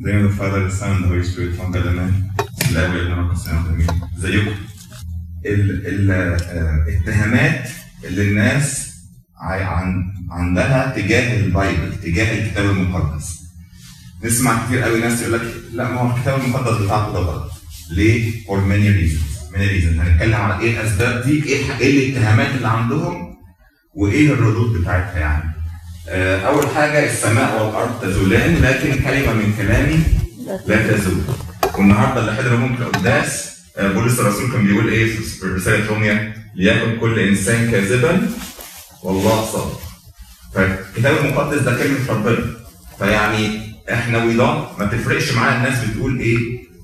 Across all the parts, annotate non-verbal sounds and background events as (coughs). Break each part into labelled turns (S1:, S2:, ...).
S1: زي ما ال Father ال Son the Holy Spirit فان كلمان لا ولا ما كنا زيكم ال- ال- آه، الاتهامات اللي الناس عندها تجاه ال Bible تجاه الكتاب المقدس نسمع كتير قوي ناس يقول لك لا ما هو الكتاب المقدس بتاعته ده غلط ليه؟ for many reasons many reasons هنتكلم على إيه الاسباب دي إيه الاتهامات اللي عندهم وايه الردود بتاعتها يعني أول حاجة السماء والأرض تزولان لكن كلمة من كلامي لا تزول. والنهاردة اللي حضروا ممكن القداس آه، بولس الرسول كان بيقول إيه في رسالة روميا ليكن كل إنسان كاذبا والله صادق. فالكتاب المقدس ده كلمة ربنا. فيعني إحنا ويضان ما تفرقش معانا الناس بتقول إيه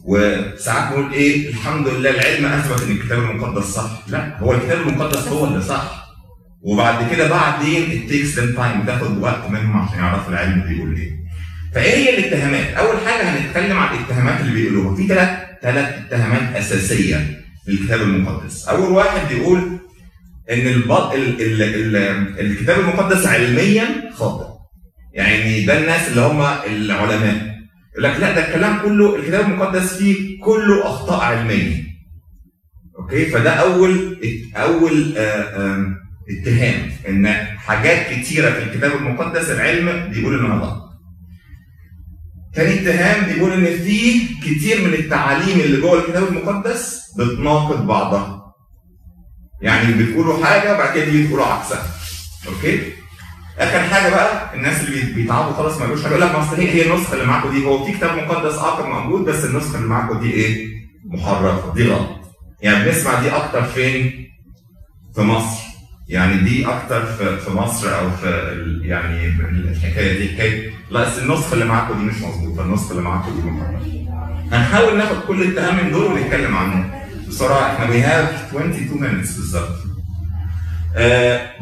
S1: وساعات نقول إيه الحمد لله العلم أثبت إن الكتاب المقدس صح. لا هو الكتاب المقدس هو اللي صح. وبعد كده بعدين it takes them time بتاخد وقت منهم عشان يعرفوا العلم بيقول إيه. فإيه هي الاتهامات؟ أول حاجة هنتكلم عن الاتهامات اللي بيقولوها. في ثلاث ثلاث اتهامات أساسية في الكتاب المقدس. أول واحد بيقول إن البط... ال... ال... ال... الكتاب المقدس علميا خاطئ. يعني ده الناس اللي هم العلماء. يقول لك لا ده الكلام كله الكتاب المقدس فيه كله أخطاء علمية. okay؟ فده اول أول آه، آم، اتهام ان حاجات كتيرة في الكتاب المقدس العلم بيقول إنها غلط تاني اتهام بيقول إن في كتير من التعاليم اللي جوه الكتاب المقدس بتناقض بعضها. يعني بتقولوا حاجة وبعد كده تيجي تقولوا عكسها. okay؟ آخر حاجة بقى الناس اللي بي- بيتعبوا خلاص ما يقولوش حاجة. يقول لك ما هي النسخة اللي معاكم دي. هو في كتاب مقدس آه كان موجود بس النسخة اللي معاكم دي إيه؟ محرفة. دي غلط. يعني بنسمع دي أكتر فين؟ في مصر. يعني دي أكتر في مصر أو في يعني الحكاية دي. حكايه لا أصل النسخة اللي معاكم دي مش مظبوطة. النسخة اللي معاكم دي محرفه هنحاول ناخد كل الاتهام من دول ونتكلم عنهم. بسرعة إحنا we have 22 minutes بالظبط.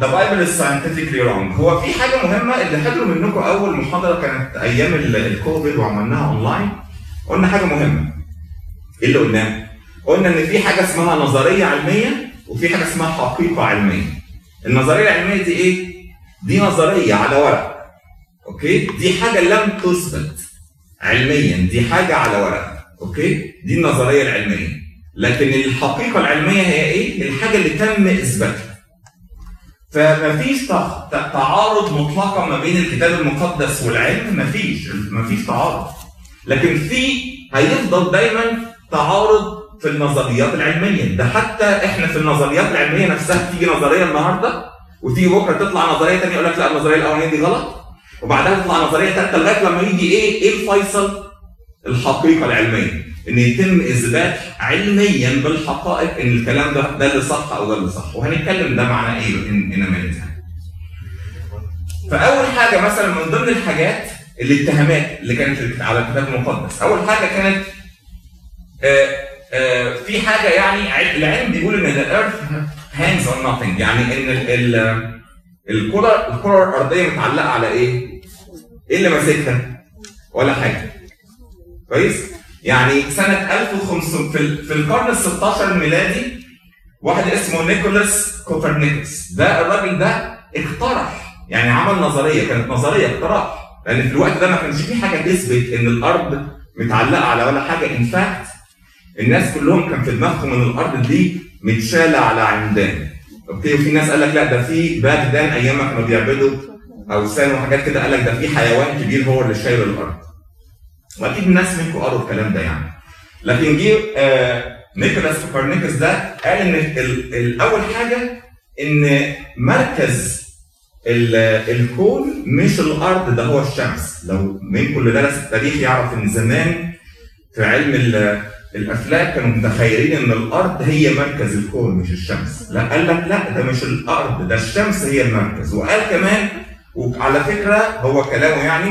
S1: the Bible is scientifically wrong. هو في حاجة مهمة اللي حضروا منكم أول محاضرة كانت أيام ال- الكوفيد وعملناها اونلاين قلنا حاجة مهمة. إيه اللي قلناه؟ قلنا إن في حاجة اسمها نظرية علمية وفي حاجة اسمها حقيقة علمية. النظرية العلمية دي إيه؟ دي نظرية على ورق أوكي؟ دي حاجة لم تثبت علميا دي حاجة على ورق أوكي؟ دي النظرية العلمية لكن الحقيقة العلمية هي إيه؟ الحاجة اللي تم إثباتها فمفيش تع- تع- تعارض مطلقا ما بين الكتاب المقدس والعلم مفيش مفيش تعارض لكن في هيفضل دايما تعارض في النظريات العلمية. ده حتى إحنا في النظريات العلمية نفسها تيجي نظرية النهارده وتيجي بكره تطلع نظرية ثانية يقول لك لا النظرية الأولانية دي غلط. وبعدها تطلع نظرية ثالثه لغاية لما يجي إيه؟ إيه الفيصل؟ الحقيقة العلمية. إن يتم إثبات علميا بالحقائق إن الكلام ده ده اللي صح أو ده اللي صح. وهنتكلم ده معناه إيه؟ إن إن minute. فأول حاجة مثلا من ضمن الحاجات الاتهامات اللي كانت على الكتاب المقدس. أول حاجة كانت آه في حاجة يعني العلم بيقول إن earth hangs on nothing يعني إن ال- ال- الكره الكرة الأرضية متعلقة على إيه؟ إيه اللي ماسكها؟ ولا حاجة كويس؟ يعني سنة 1500 في, في القرن ال 16 الميلادي واحد اسمه نيكولاس كوبرنيكوس ده الراجل ده اقترح يعني عمل نظرية كانت نظرية اقتراح لأن في الوقت ده ما كانش في حاجة تثبت إن الأرض متعلقة على ولا حاجة in fact الناس كلهم كان في دماغهم إن الأرض دي متشالة على عمدان okay وفي ناس قال لك لا ده في بلدان أيام ما كانوا بيعبدوا أوثان وحاجات كده. قال لك ده في حيوان كبير هو اللي شايل الأرض. وأكيد الناس منكم قروا الكلام ده يعني. لكن جه آه نيكولاس كوبرنيكوس ده قال إن ال- الأول حاجة إن مركز ال- الكون مش الأرض ده هو الشمس. لو منكم اللي درس التاريخ يعرف إن زمان في علم الأفلاك كانوا متخيلين إن الأرض هي مركز الكون مش الشمس. لا قال لك لا ده مش الأرض ده الشمس هي المركز. وقال كمان وعلى فكرة هو كلامه يعني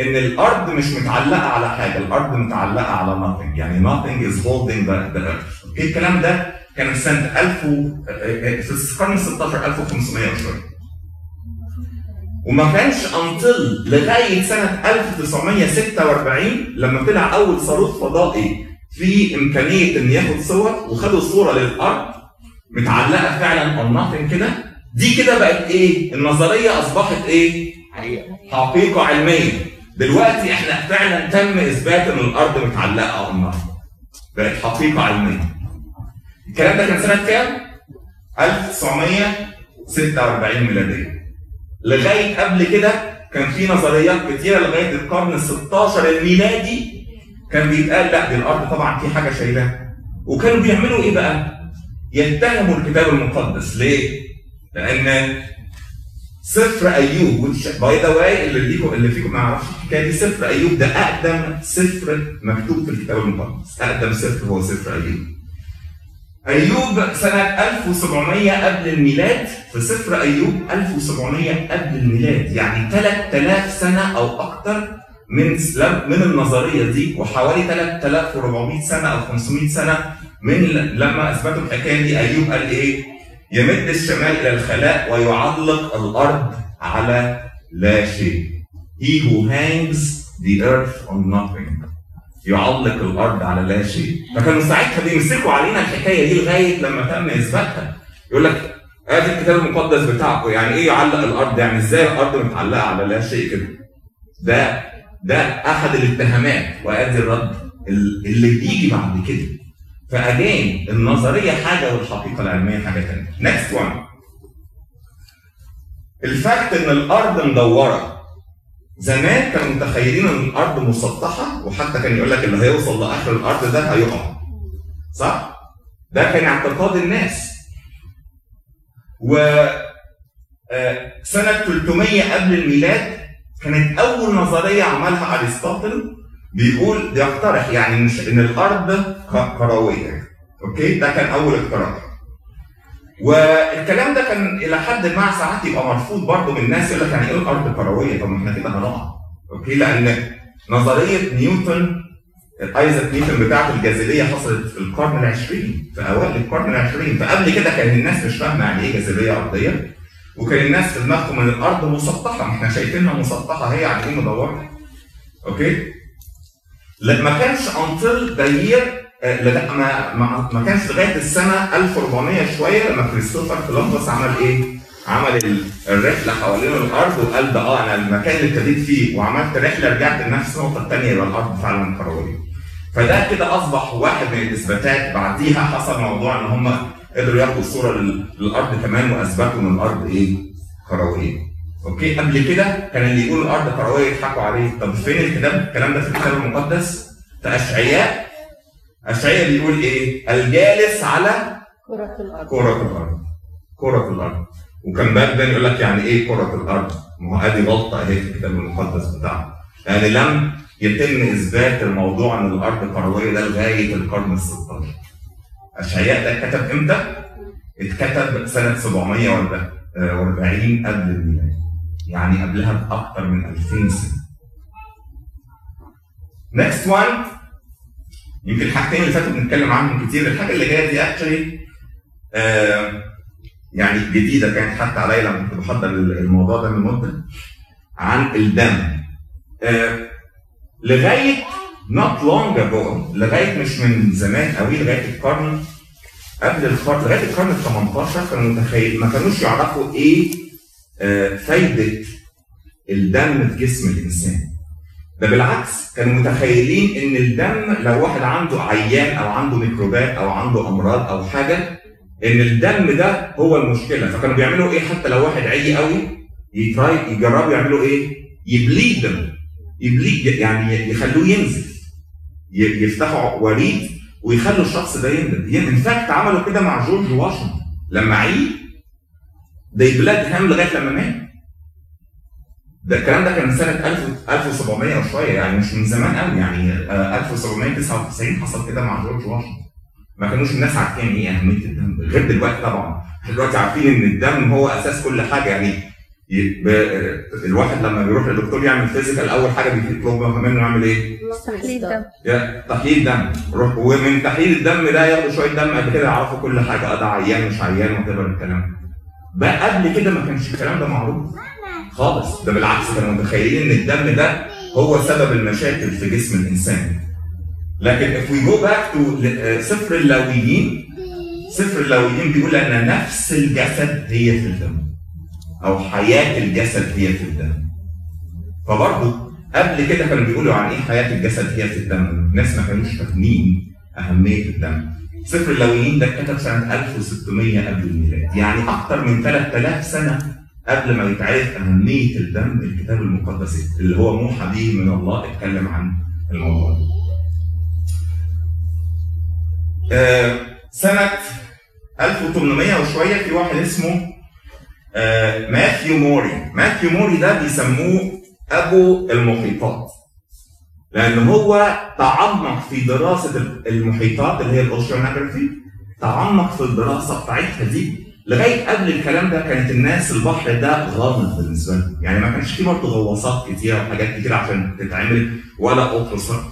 S1: إن الأرض مش متعلقة على حاجة الأرض متعلقة على nothing. يعني nothing is holding the, earth. أوكي؟ الكلام ده كان في سنة 1000 و- في القرن ال 16 1500 وشوية. وما كانش انطل لغاية سنة 1946 لما طلع أول صاروخ فضائي في إمكانية إن ياخد صور وخدوا صورة للأرض متعلقة فعلا on nothing كده. دي كده بقت إيه؟ النظرية أصبحت إيه؟
S2: حقيقة.
S1: حقيقه علمية. دلوقتي إحنا فعلا تم إثبات إن الأرض متعلقة على النهر بقت حقيقة علمية. الكلام ده كان سنة كام؟ 1946 ميلادية. لغاية قبل كده كان في نظريات كتيرة لغاية القرن ال 16 الميلادي كان بيتقال لا دي الأرض طبعا في حاجة شايلاها وكانوا بيعملوا إيه بقى؟ يتهموا الكتاب المقدس ليه؟ لأن سفر أيوب by the way اللي ليكم اللي فيكم ما يعرفش الحكاية دي سفر أيوب ده أقدم سفر مكتوب في الكتاب المقدس أقدم سفر هو سفر أيوب أيوب سنة 1700 قبل الميلاد في سفر ايوب 1700 قبل الميلاد يعني 3000 سنة أو أكثر من من النظرية دي وحوالي 3400 سنة أو 500 سنة من لما أثبتوا الحكاية دي أيوب قال إيه؟ يمد الشمال إلى الخلاء ويعلق الأرض على لا شيء. He who hangs the earth on nothing. يعلق الأرض على لا شيء. فكانوا ساعتها بيمسكوا علينا الحكاية دي لغاية لما تم إثباتها. يقول لك ادي الكتاب المقدس بتاعكم يعني إيه يعلق الأرض؟ يعني إزاي الأرض متعلقة على لا شيء كده؟ ده ده أحد الاتهامات وادي الرد اللي بيجي بعد كده. فا again النظرية حاجة والحقيقة العلمية حاجة ثانية. next one. ال fact إن الأرض مدورة زمان كانوا متخيلين إن الأرض مسطحة وحتى كان يقول لك اللي هيوصل لآخر الأرض ده هيقع. صح؟ ده كان اعتقاد الناس. و سنة 300 قبل الميلاد كانت أول نظرية عملها أرسطاطل بيقول بيقترح يعني إن الأرض كرويه أوكي؟ ده كان أول اقتراح. والكلام ده كان إلى حد ما ساعات يبقى مرفوض برضه من الناس يقول لك يعني إيه الأرض كرويه طب ما إحنا كده هنقع okay? لأن نظرية نيوتن آيزاك نيوتن بتاعه الجاذبية حصلت في القرن العشرين في أوائل القرن العشرين. فقبل كده كان الناس مش فاهمة يعني إيه جاذبية أرضية. وكان الناس في دماغهم إن الأرض مسطحة ما إحنا شايفينها مسطحة هي يعني إيه مدوره okay ما كانش until the year لا ما ما, ما كانش لغاية السنة 1400 شوية لما كريستوفر كولومبوس عمل إيه؟ عمل الرحلة حوالين الأرض وقال ده آه أنا المكان اللي ابتديت فيه وعملت رحلة رجعت لنفس النقطه الثانية يبقى الأرض فعلا كروية. فده كده أصبح واحد من الإثباتات بعديها حصل موضوع إن هم قدروا ياخدوا الصورة للأرض كمان وأثبتوا إن الأرض إيه؟ كروية. أوكي؟ قبل كده كان اللي يقول الأرض كروية يضحكوا عليه. طب فين الكتاب الكلام ده في الكتاب المقدس؟ في أشعياء. أشعياء بيقول إيه؟ الجالس على
S2: كرة الأرض.
S1: كرة الأرض. كرة الأرض. وكان بقى يقول لك يعني إيه كرة الأرض؟ ما هو أدي غلطة أهي في الكتاب المقدس بتاعنا يعني لم يتم إثبات الموضوع إن الأرض كروية ده لغاية القرن ال 16 اشعياء ده اتكتب إمتى؟ اتكتب سنة 740 قبل الميلاد يعني قبلها بأكثر من 2000 سنة. نكست وان يمكن الحاجتين اللي فاتوا بنتكلم عنهم كتير، الحاجة اللي جاية دي اكشلي آه يعني جديدة كانت حتى عليا لما كنت بحضر الموضوع ده من مدة عن الدم. آه لغاية not long ago لغاية مش من زمان قوي لغاية القرن قبل القرن لغاية القرن ال 18 كانوا متخيل ما كانوش يعرفوا إيه فايدة الدم في جسم الإنسان. ده بالعكس كانوا متخيلين إن الدم لو واحد عنده عيان أو عنده ميكروبات أو عنده أمراض أو حاجة إن الدم ده هو المشكلة فكانوا بيعملوا إيه حتى لو واحد عي قوي ي try يجربوا يعملوا إيه؟ ي bleed ي bleed يعني يخلوه ينزل يفتحوا وريد ويخلوا الشخص ده ينزل in fact عملوا كده مع جورج واشنطن لما عي they bled him لغاية لما مات. ده الكلام ده كان سنة 1700 وشوية يعني مش من زمان قوي يعني 1799 حصل كده مع جورج واشنطن. ما كانوش الناس عارفين إيه أهمية الدم غير دلوقتي طبعا. إحنا دلوقتي عارفين إن الدم هو أساس كل حاجة يعني الواحد لما بيروح للدكتور يعمل فيزيكال أول حاجة بيطلب منه يعمل إيه؟
S2: تحليل دم.
S1: تحليل دم. روح ومن تحليل الدم ده ياخدوا شوية دم قد كده يعرفوا كل حاجة. آه ده عيان مش عيان وتبقى الكلام. بقى قبل كده ما كانش الكلام ده معروف خالص. ده بالعكس كانوا متخيلين إن الدم ده هو سبب المشاكل في جسم الإنسان. لكن if we go back to سفر اللاويين سفر اللاويين بيقول ان نفس الجسد هي في الدم. أو حياة الجسد هي في الدم. فبرضه قبل كده كانوا بيقولوا عن إيه حياة الجسد هي في الدم؟ الناس ما كانوش فاهمين أهمية الدم. سفر اللاويين ده اتكتب سنة 1600 قبل الميلاد يعني أكثر من 3000 سنة قبل ما يتعرف أهمية الدم الكتاب المقدس اللي هو موحى به من الله اتكلم عن الموضوع ده. آه، سنة 1800 وشوية في واحد اسمه ماثيو موري ماثيو موري ده بيسموه أبو المحيطات. لأن هو تعمق في دراسة المحيطات اللي هي ال oceanography تعمق في الدراسة بتاعتها دي لغاية قبل الكلام ده كانت الناس البحر ده غامض بالنسبة لهم. يعني ما كانش فيه برضه غواصات كتيرة وحاجات كتيرة عشان تتعمل ولا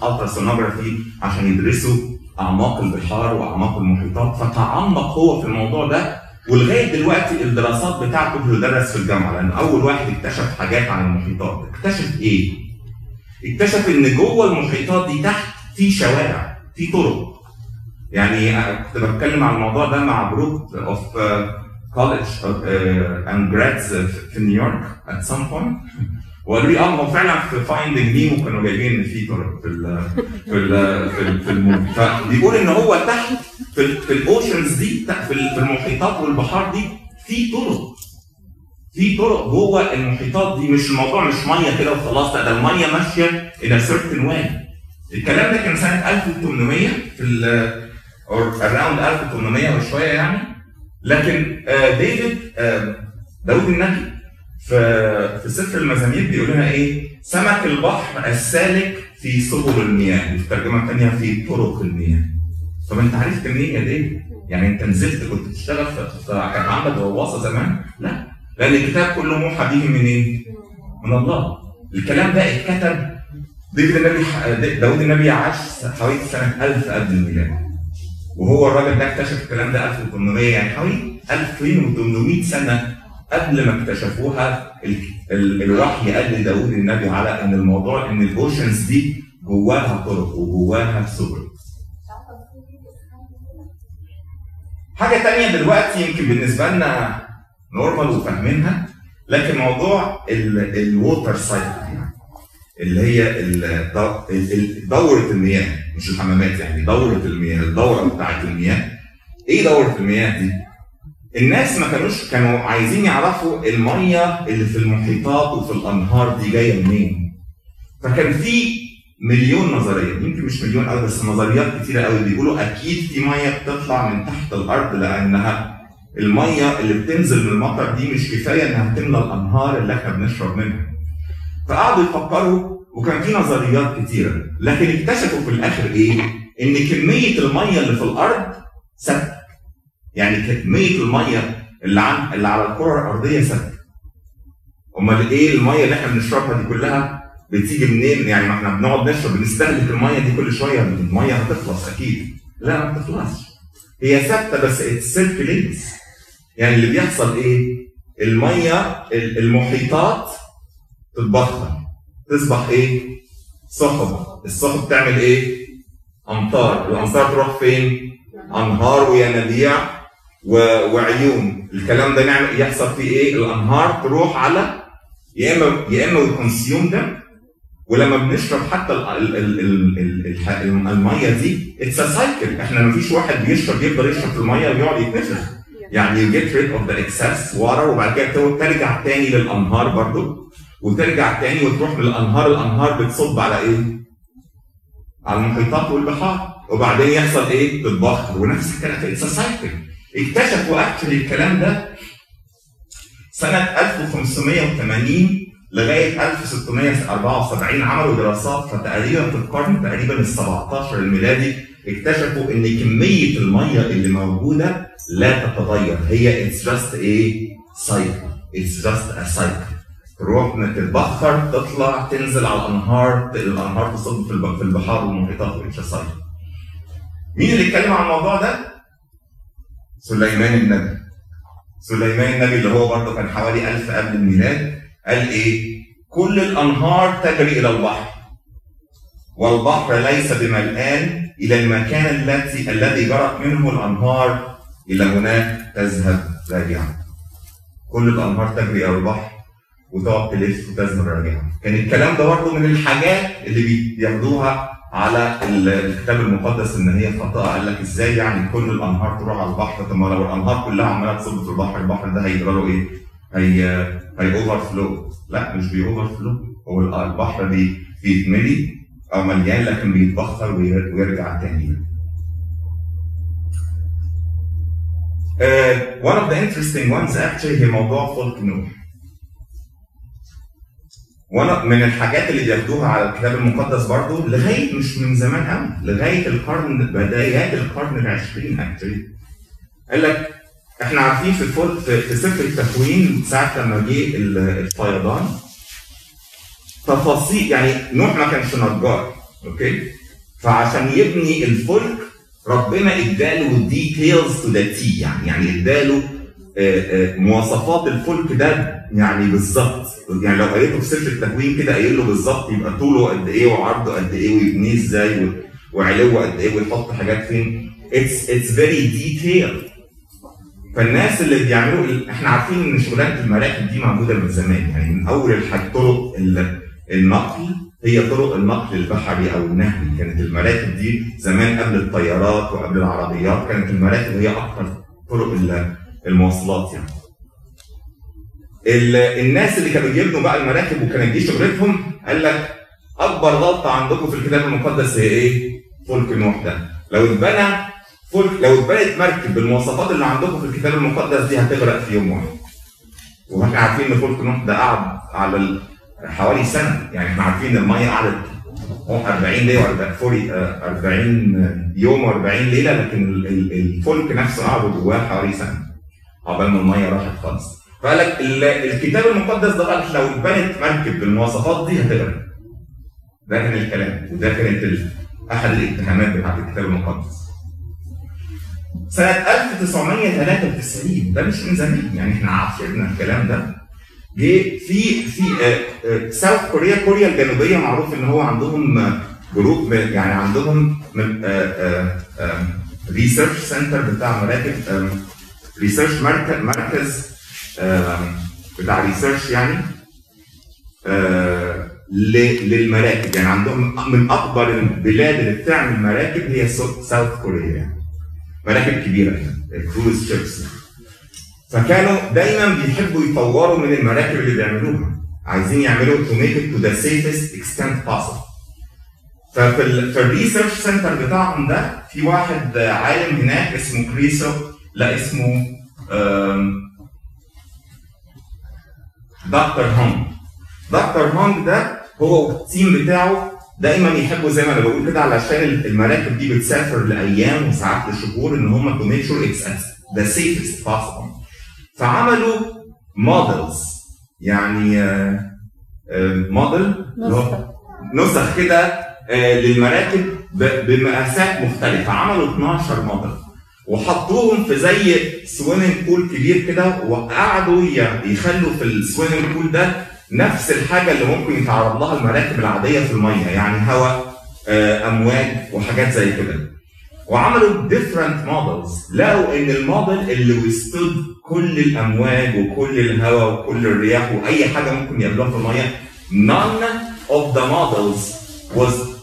S1: ultrasonography عشان يدرسوا أعماق البحار وأعماق المحيطات. فتعمق هو في الموضوع ده ولغاية دلوقتي الدراسات بتاعته بتدرس في الجامعة لأن أول واحد اكتشف حاجات عن المحيطات. اكتشف إيه؟ اكتشف إن جوه المحيطات دي تحت في شوارع في طرق. يعني كنت بتكلم عن الموضوع ده مع group of college and grads في نيويورك at some point وقالوا لي آه هو فعلا في Finding Nemo كانوا جايبين في في ال في ال في, في ال movie فبيقول إن هو تحت في, في ال oceans دي في, ال- في المحيطات والبحار دي في طرق في طرق جوه المحيطات دي. مش الموضوع مش مية كده وخلاص لا ده المية ماشية a certain way الكلام ده كان سنة 1800 في ال around 1800 وشوية يعني. لكن آه، ديفيد آه، داود النبي في في سفر المزامير بيقول لنا إيه؟ سمك البحر السالك في سبل المياه وفي ترجمة ثانية في طرق المياه. طب أنت عرفت منين ديفيد؟ يعني أنت نزلت كنت بتشتغل في في- كان عندك غواصة زمان؟ لا لأن الكتاب كله موحى به منين؟ من الله. الكلام ده اتكتب ديفيد النبي داود النبي عاش حوالي سنة 1000 قبل الميلاد. وهو الراجل ده اكتشف الكلام ده 1800 يعني حوالي 2800 سنة قبل ما اكتشفوها ال- ال- الوحي قال لداود النبي على إن الموضوع إن الأوشنز دي جواها طرق وجواها سبل. حاجة تانية دلوقتي يمكن بالنسبة لنا normal وفاهمينها لكن موضوع ال water cycle يعني اللي هي ال- دو- ال- ال- دورة المياه مش الحمامات يعني دورة المياه الدورة بتاعت المياه إيه دورة المياه دي؟ الناس ما كانوش كانوا عايزين يعرفوا المية اللي في المحيطات وفي الأنهار دي جاية منين. فكان في مليون نظرية يمكن مش مليون قوي بس نظريات كتيرة قوي بيقولوا أكيد في مية بتطلع من تحت الأرض لأنها المية اللي بتنزل من المطر دي مش كفاية إنها تملى الأنهار اللي إحنا بنشرب منها. فقعدوا يفكروا وكان في نظريات كتيرة لكن اكتشفوا في الآخر إيه؟ إن كمية المية اللي في الأرض ثابتة. يعني كميه المية اللي عن اللي على الكرة الأرضية ثابتة. أمال إيه المية اللي إحنا بنشربها دي كلها؟ بتيجي منين؟ يعني ما إحنا بنقعد نشرب بنستهلك المية دي كل شوية المية هتخلص أكيد. لا ما بتخلصش. هي ثابتة بس circulates يعني اللي بيحصل إيه؟ المية ال- المحيطات تتبخر تصبح إيه؟ سحب السحب تعمل إيه؟ أمطار. الأمطار تروح فين؟ أنهار وينابيع. وعيون. الكلام ده نعمل يحصل فيه إيه؟ الأنهار تروح على يا اما يا إما we consume ده ولما بنشرب حتى المية دي it's cycle إحنا ما فيش واحد بيشرب يفضل يشرب في المية ويقعد يتنفخ يعني you get rid of the excess water وبعد كده ترجع تاني للأنهار برضو. وترجع تاني وتروح من الأنهار الانهار بتصب على إيه؟ على المحيطات والبحار. وبعدين يحصل إيه؟ تتبخر ونفس الكلام it's cycle اكتشفوا actually الكلام ده سنة 1580 لغاية 1674 عملوا دراسات فتقريبا في القرن تقريبا ال 17 الميلادي اكتشفوا إن كمية المية اللي موجودة لا تتغير. هي it's just a cycle. It's just a cycle. تروح تتبخر تطلع تنزل على الأنهار الأنهار تصب في البحار والمحيطات و it's cycle مين اللي اتكلم عن الموضوع ده؟ سليمان النبي سليمان النبي اللي هو برضه كان حوالي 1000 قبل الميلاد قال إيه؟ كل الأنهار تجري إلى البحر والبحر ليس بملآن إلى المكان التي الذي جرت منه الأنهار إلى هناك تذهب راجعا. كل الأنهار تجري إلى البحر وتقعد تلف وتزن راجعها كان الكلام ده برضه من الحاجات اللي بياخدوها على الكتاب المقدس إن هي خطأ. قال لك إزاي يعني كل الأنهار تروح على البحر؟ طب ما لو الأنهار كلها عمالة تصب في البحر البحر ده هيجرى له إيه؟ هي هي overflow لا مش بي overflow هو البحر بي بيتملي أو مليان لكن بيتبخر ويرجع تاني. Uh, one of the interesting ones actually هي موضوع فولك نوح. وأنا من الحاجات اللي بياخدوها على الكتاب المقدس برضو لغاية مش من زمان قوي لغاية القرن بدايات القرن العشرين اكشلي قال لك إحنا عارفين في في, في سفر التكوين ساعة لما جه الفيضان تفاصيل يعني نوح ما كانش نجار okay فعشان يبني الفلك ربنا اداله details to the T يعني يعني اداله مواصفات الفلك ده يعني بالظبط. يعني لو قريته في سفر التكوين كده قايل له بالظبط يبقى طوله قد إيه وعرضه قد إيه ويبنيه إزاي وعلوه قد إيه ويحط حاجات فين. it's it's very detailed فالناس اللي بيعملوا إحنا عارفين إن شغلانه المراكب دي موجودة من زمان. يعني من أول الحاجات طرق النقل هي طرق النقل البحري أو النهري. كانت المراكب دي زمان قبل الطيارات وقبل العربيات كانت المراكب هي أكثر طرق المواصلات يعني. الناس اللي كانوا بيبنوا بقى المراكب وكانت دي شغلتهم قال لك أكبر غلطة عندكم في الكتاب المقدس هي إيه؟ فلك نوح ده. لو اتبنى فلك لو اتبنت مركب بالمواصفات اللي عندكم في الكتاب المقدس دي هتغرق في يوم واحد. وإحنا عارفين إن فلك نوح ده قعد على حوالي سنة. يعني إحنا عارفين المية قعدت 40 ليلة ولا 40 يوم و40 ليلة لكن الفلك نفسه قعد جواه حوالي سنة. عقبال ما المية راحت خالص. فقال لك الكتاب المقدس ده قال لو اتبنت مركب بالمواصفات دي هتغرق ده كان الكلام وده كانت أحد الاتهامات بتاعت الكتاب المقدس. سنة 1993 ده مش من زمان يعني إحنا عاشرنا الكلام ده. جه في في South Korea كوريا الجنوبية معروف إن هو عندهم group يعني عندهم research center بتاع مراكب research مركز مركز بتاع research يعني للمراكب يعني عندهم من اكبر البلاد اللي بتعمل مراكب هي South Korea يعني مراكب كبيره يعني ال cruise ships فكانوا دايما بيحبوا يطوروا من المراكب اللي بيعملوها عايزين يعملوا to make it to the safest extent possible. ففي ال في ال research center بتاعهم ده في واحد عالم هناك اسمه كريسو لا اسمه دكتور هونج دكتور هونج ده هو وال team بتاعه دايما يحبوا زي ما أنا بقول كده علشان المراكب دي بتسافر لأيام وساعات لشهور إن هم to make sure it's the safest possible. فعملوا models يعني موديل نسخ كده للمراكب بمقاسات مختلفة. عملوا 12 موديل وحطوهم في زي swimming pool كبير كده وقعدوا يخلوا في ال swimming pool ده نفس الحاجة اللي ممكن يتعرض لها المراكب العادية في المية يعني هواء أمواج وحاجات زي كده. وعملوا different models. لقوا إن الموديل اللي ويستود كل الأمواج وكل الهواء وكل الرياح وأي حاجة ممكن يقابلوها في المية none of the models was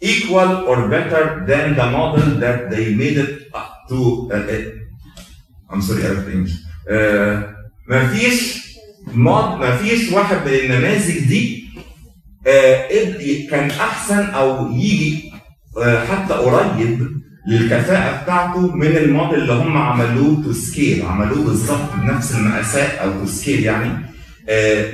S1: equal or better than the model that they made it to uh, I'm sorry Arab English. Uh, مفيش mod مفيش واحد من النماذج دي uh, كان أحسن أو يجي uh, حتى قريب للكفاءة بتاعته من الموديل اللي هم عملوه to scale عملوه بالظبط بنفس المقاسات أو to scale يعني.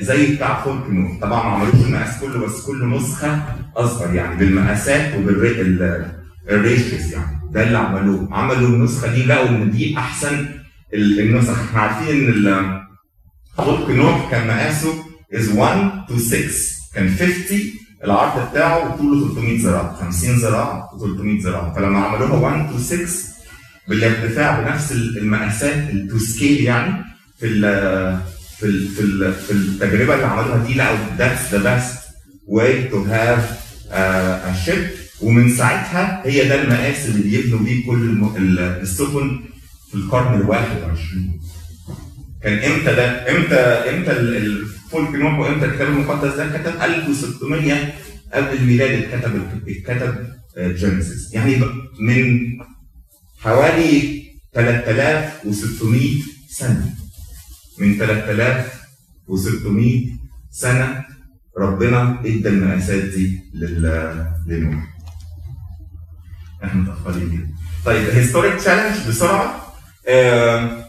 S1: زي بتاع فلك نوح طبعا ما عملوش المقاس كله بس كل نسخة أصغر يعني بالمقاسات وبال ratios يعني. ده اللي عملوه. عملوا النسخة دي لقوا إن دي أحسن النسخ. إحنا عارفين إن فلك نوح كان مقاسه is 1 to 6 كان 50 العرض بتاعه طوله 300 ذراع. 50 ذراع و300 ذراع. فلما عملوها 1 to 6 بالارتفاع بنفس المقاسات ال to scale يعني في في ال في, في التجربة اللي عملوها دي لقوا the best way to have uh, a ship. ومن ساعتها هي ده المقاس اللي بيبنوا بيه كل السفن في القرن ال 21 كان إمتى ده؟ إمتى إمتى فلك نوح وامتى الكتاب المقدس ده كتب؟ 1600 قبل الميلاد اتكتب اتكتب جينيسيس. يعني من حوالي 3600 سنة. من 3600 سنة ربنا إدى المقاسات دي لنوح. إحنا متاخرين جدا. طيب historic challenge بسرعة. آه،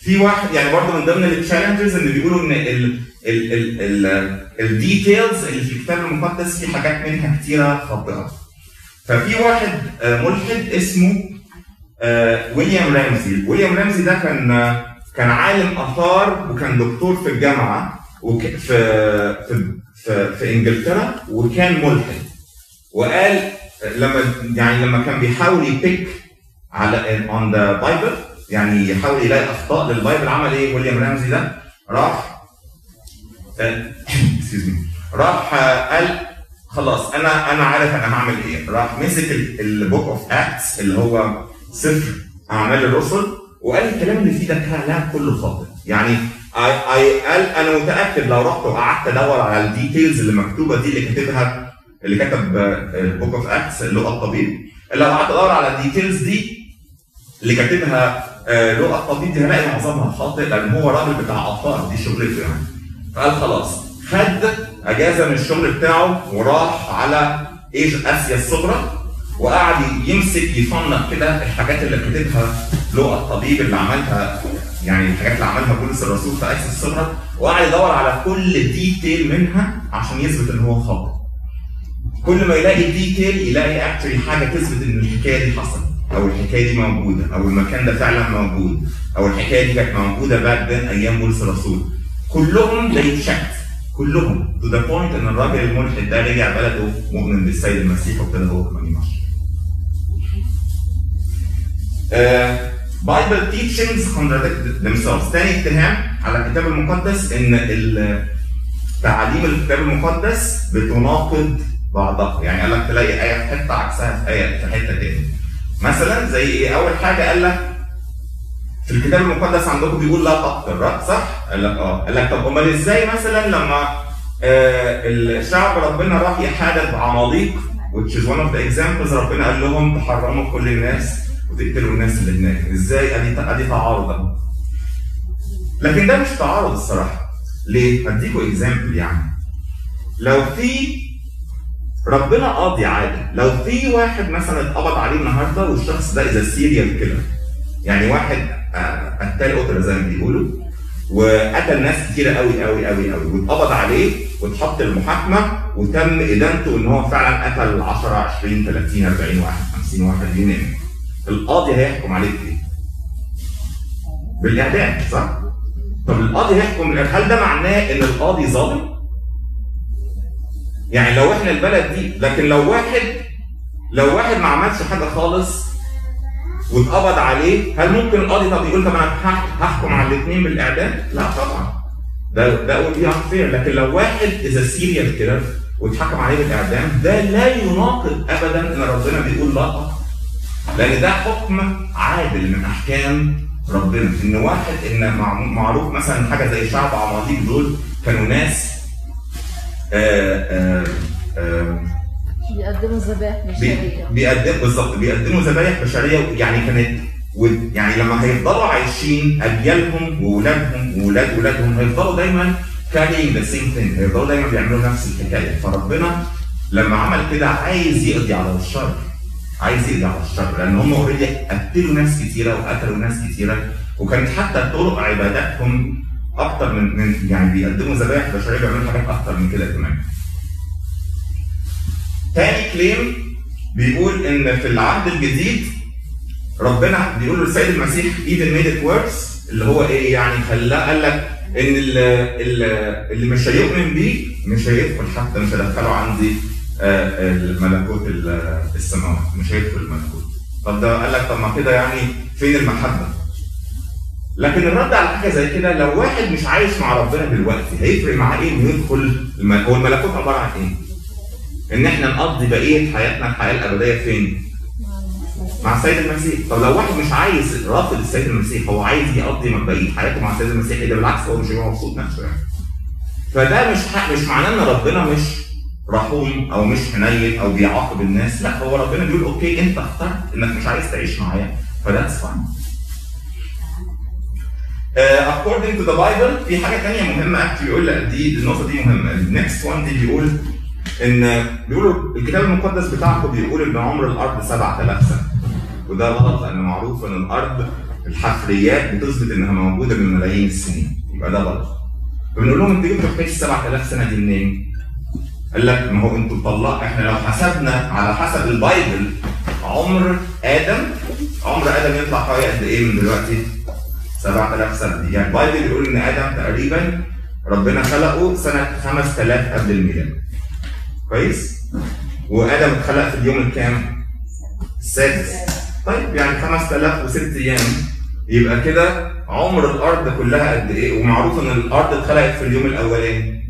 S1: في واحد يعني برضه من ضمن ال challenges اللي بيقولوا إن ال ال ال ال ال details اللي في الكتاب المقدس في حاجات منها كتيرة خاطئة. ففي واحد آه، ملحد اسمه ويليام رامزي، ويليام رامزي ده كان آه، كان عالم آثار وكان دكتور في الجامعة وك في في في, في إنجلترا وكان ملحد. وقال لما يعني لما كان بيحاول ي pick على on the Bible يعني يحاول يلاقي أخطاء لل Bible عمل إيه ويليام رامزي ده؟ راح آه،. (coughs) راح آه، قال خلاص أنا أنا عارف أنا هعمل إيه راح مسك ال Book of Acts اللي هو سفر أعمال الرسل وقال الكلام اللي فيه ده كلام كله خاطئ. يعني I, I قال أنا متأكد لو رحت وقعدت أدور على ال details اللي مكتوبة دي اللي كاتبها اللي كتب ال Book of Acts اللي هو الطبيب لو قعدت أدور على ال details دي اللي كاتبها آه، لوقا الطبيب دي هلاقي معظمها خاطئ لأن هو راجل بتاع أطفال دي شغلته يعني فقال خلاص خد أجازة من الشغل بتاعه وراح على إيش آسيا الصغرى وقعد يمسك يفنط كده الحاجات اللي كاتبها لوقا الطبيب اللي عملها يعني الحاجات اللي عملها بولس الرسول في اسيا الصغرى وقعد يدور على كل detail منها عشان يثبت إن هو خاطئ. كل ما يلاقي detail يلاقي actually حاجة تثبت إن الحكاية دي حصلت أو الحكاية دي موجودة أو المكان ده فعلا موجود أو الحكاية دي كانت موجودة بعد بين أيام بولس الرسول. كلهم they checked. كلهم. To the point إن الراجل الملحد ده رجع بلده مؤمن بالسيد المسيح وابتدى هو كمان يمشي. Bible teachings contradict themselves. تاني اتهام على الكتاب المقدس إن ال- تعاليم الكتاب المقدس بتناقض بعضها، يعني قال لك تلاقي آية في حتة عكسها في آية في حتة تاني. مثلا زي إيه؟ أول حاجة قال لك في الكتاب المقدس عندكم بيقول لا تقتل صح؟ قال لك آه قال لك طب أمال إزاي مثلا لما آه الشعب ربنا راح يحارب عماليق which is one of the examples ربنا قال لهم تحرموا كل الناس وتقتلوا الناس اللي هناك. إزاي؟ أدي أدي تعارض لكن ده مش تعارض الصراحة. ليه؟ هديكوا example يعني. لو في ربنا قاضي عادل لو في واحد مثلا اتقبض عليه النهارده والشخص ده is a serial killer يعني واحد آه، قتال قتله زي ما بيقولوا وقتل ناس كتيرة قوي قوي قوي قوي واتقبض عليه واتحط المحاكمة وتم إدانته إن هو فعلا قتل 10 20 30 40 واحد 50 واحد ينام القاضي هيحكم عليك بايه؟ بالإعدام صح؟ طب القاضي هيحكم هل ده معناه إن القاضي ظالم؟ يعني لو إحنا البلد دي لكن لو واحد لو واحد ما عملش حاجة خالص واتقبض عليه هل ممكن القاضي طب يقول طب أنا هح- هحكم على الاثنين بالإعدام؟ لا طبعا ده ده would be لكن لو واحد is a serial killer واتحكم عليه بالإعدام ده لا يناقض ابدا إن ربنا بيقول لا لأن ده حكم عادل من أحكام ربنا. إن واحد إن مع- معروف مثلا حاجة زي شعب عماليق دول كانوا ناس آه آه آه
S2: بيقدموا ذبائح بشرية.
S1: بيقدم بالظبط بيقدموا ذبايح بشرية. يعني كانت يعني لما هيفضلوا عايشين أجيالهم واولادهم واولاد اولادهم هيفضلوا دايما carrying the same thing هيفضلوا دايما بيعملوا نفس الحكاية. فربنا لما عمل كده عايز يقضي على الشر. عايز يقضي على الشر لأن هم اوريدي قتلوا ناس كتيرة وقتلوا ناس كتيرة وكانت حتى طرق عباداتهم أكتر من من يعني بيقدموا ذبائح بشريه بيعملوا حاجات أكتر من كده كمان. تاني كليم بيقول إن في العهد الجديد ربنا بيقول للسيد المسيح even made it worse اللي هو إيه يعني خلاه قال لك إن اللي, اللي مش هيؤمن بيه مش هيدخل حتى مش هدخله عندي الملكوت ال- السماوات مش هيدخل الملكوت طب ده قال لك طب ما كده يعني فين المحبة؟ لكن الرد على حاجة زي كده لو واحد مش عايش مع ربنا دلوقتي هيفرق معاه إيه إنه يدخل الملكوت هو الملكوت عبارة عن إيه؟ إن إحنا نقضي بقية حياتنا الحياة الأبدية فين؟ مع السيد المسيح طب لو واحد مش عايز رافض السيد المسيح هو عايز يقضي بقية حياته مع السيد المسيح ده بالعكس هو مش هيبقى مبسوط نفسه يعني فده مش حق مش معناه إن ربنا مش رحوم أو مش حنين أو بيعاقب الناس. لا هو ربنا بيقول okay أنت اخترت إنك مش عايز تعيش معايا ف that's fine according to the Bible في حاجة ثانية مهمة أكتر بيقول لا دي النقطة دي مهمة. ال next one دي بيقول إن بيقولوا الكتاب المقدس بتاعكم بيقول إن عمر الأرض 7000 سنة. وده غلط لأن معروف إن الأرض الحفريات بتثبت إنها موجودة من ملايين السنين. يبقى ده غلط. فبنقول لهم أنتوا جبتوا حكايه 7000 سنة دي منين؟ قال لك ما هو أنتوا طلع إحنا لو حسبنا على حسب ال Bible عمر آدم عمر آدم يطلع حوالي قد إيه من دلوقتي؟ 7000 سنة يعني ال Bible بيقول إن آدم تقريبا ربنا خلقه سنة 5000 قبل الميلاد كويس؟ وآدم اتخلق في اليوم الكام؟ السادس طيب يعني 5006 أيام يبقى كده عمر الأرض كلها قد إيه؟ ومعروف إن الأرض اتخلقت في اليوم الأولاني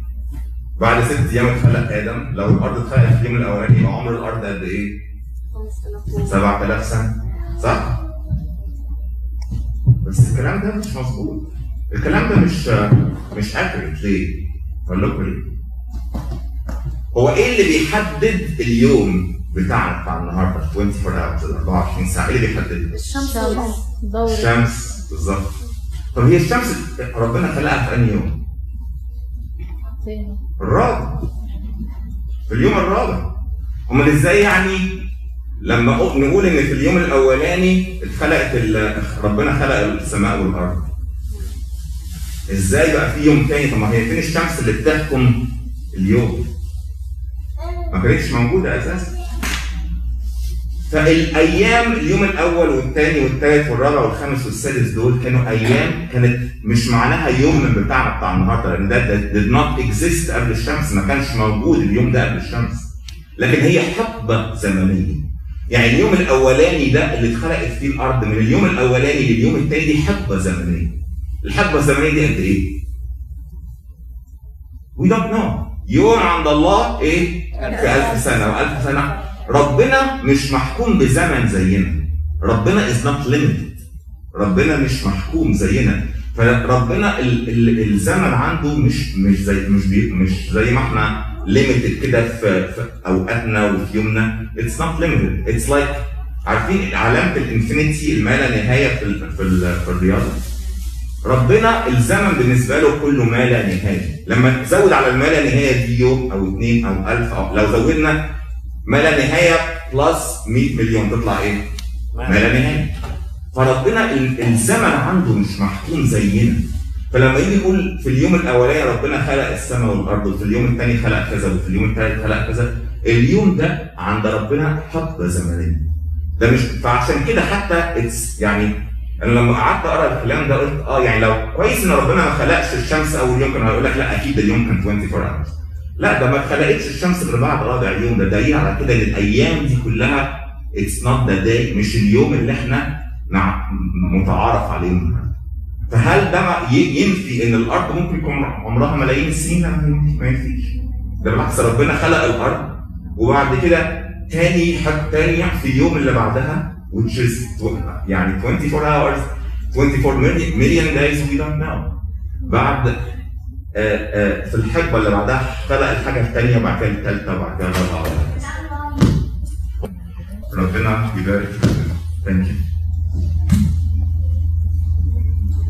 S1: بعد ست أيام اتخلق آدم لو الأرض اتخلقت في اليوم الأولاني يبقى عمر الأرض قد إيه؟ 7000 سنة صح؟ بس الكلام ده مش مظبوط الكلام ده مش مش اكيوريت ليه؟ أقول لكم ليه؟ هو إيه اللي بيحدد اليوم بتاعنا بتاع النهارده 24 hours ال 24 ساعة إيه اللي بيحدد؟
S2: الشمس دورة
S1: الشمس بالظبط طب هي الشمس ربنا خلقها في أنهي يوم؟
S2: تاني
S1: الرابع في اليوم الرابع أمال إزاي يعني لما نقول إن في اليوم الأولاني اتخلقت ربنا خلق السماء والأرض. إزاي بقى في يوم تاني؟ طب ما هي فين الشمس اللي بتحكم اليوم؟ ما كانتش موجودة أساسا. فالأيام اليوم الأول والثاني والثالث والرابع والخامس والسادس دول كانوا أيام كانت مش معناها يوم من بتاعنا بتاع النهارده لأن ده, did not exist قبل الشمس ما كانش موجود اليوم ده قبل الشمس. لكن هي حقبة زمنية. يعني اليوم الأولاني ده اللي اتخلقت فيه الأرض من اليوم الأولاني لليوم الثاني دي حقبة زمنية. الحقبة الزمنية دي قد إيه؟ We don't know. يوم عند الله إيه؟ في ألف سنة. وألف سنة ربنا مش محكوم بزمن زينا. ربنا is not limited. ربنا مش محكوم زينا. فربنا ال ال الزمن عنده مش مش زي مش بي مش زي ما إحنا limited كده في, في أوقاتنا وفي يومنا. It's not limited. It's like عارفين علامة الإنفينيتي الما لا نهاية في ال في, ال في الرياضة. ربنا الزمن بالنسبة له كله ما لا نهاية. لما تزود على الما لا نهاية دي يوم أو اثنين أو ألف أو لو زودنا ما لا نهاية plus 100 مليون تطلع إيه؟ ما لا نهاية فربنا ال- الزمن عنده مش محكوم زينا. فلما يجي يقول في اليوم الأولاني ربنا خلق السماء والأرض وفي اليوم الثاني خلق كذا وفي اليوم الثالث خلق كذا اليوم ده عند ربنا حقبة زمنية. ده مش فعشان كده حتى it's يعني أنا لما قعدت أقرأ الكلام ده قلت آه يعني لو كويس إن ربنا ما خلقش الشمس أول يوم كان هيقول لك لا أكيد اليوم كان 24 hours. لا ده ما اتخلقتش الشمس غير بعد رابع يوم ده دليل على كده إن الأيام دي كلها it's not the day مش اليوم اللي إحنا متعارف عليه فهل ده ينفي إن الأرض ممكن يكون عمرها ملايين السنين؟ لا ما ينفي- ما ينفيش. ده بالعكس ربنا خلق الأرض وبعد كده تاني حاجة تانية في اليوم اللي بعدها which is يعني 24 hours 24 million, days we don't know. بعد في الحقبة اللي بعدها خلق الحاجة الثانية وبعد كده الثالثه وبعد كده الرابعة ربنا يبارك فيك. Thank you.